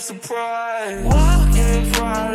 surprise. Walking far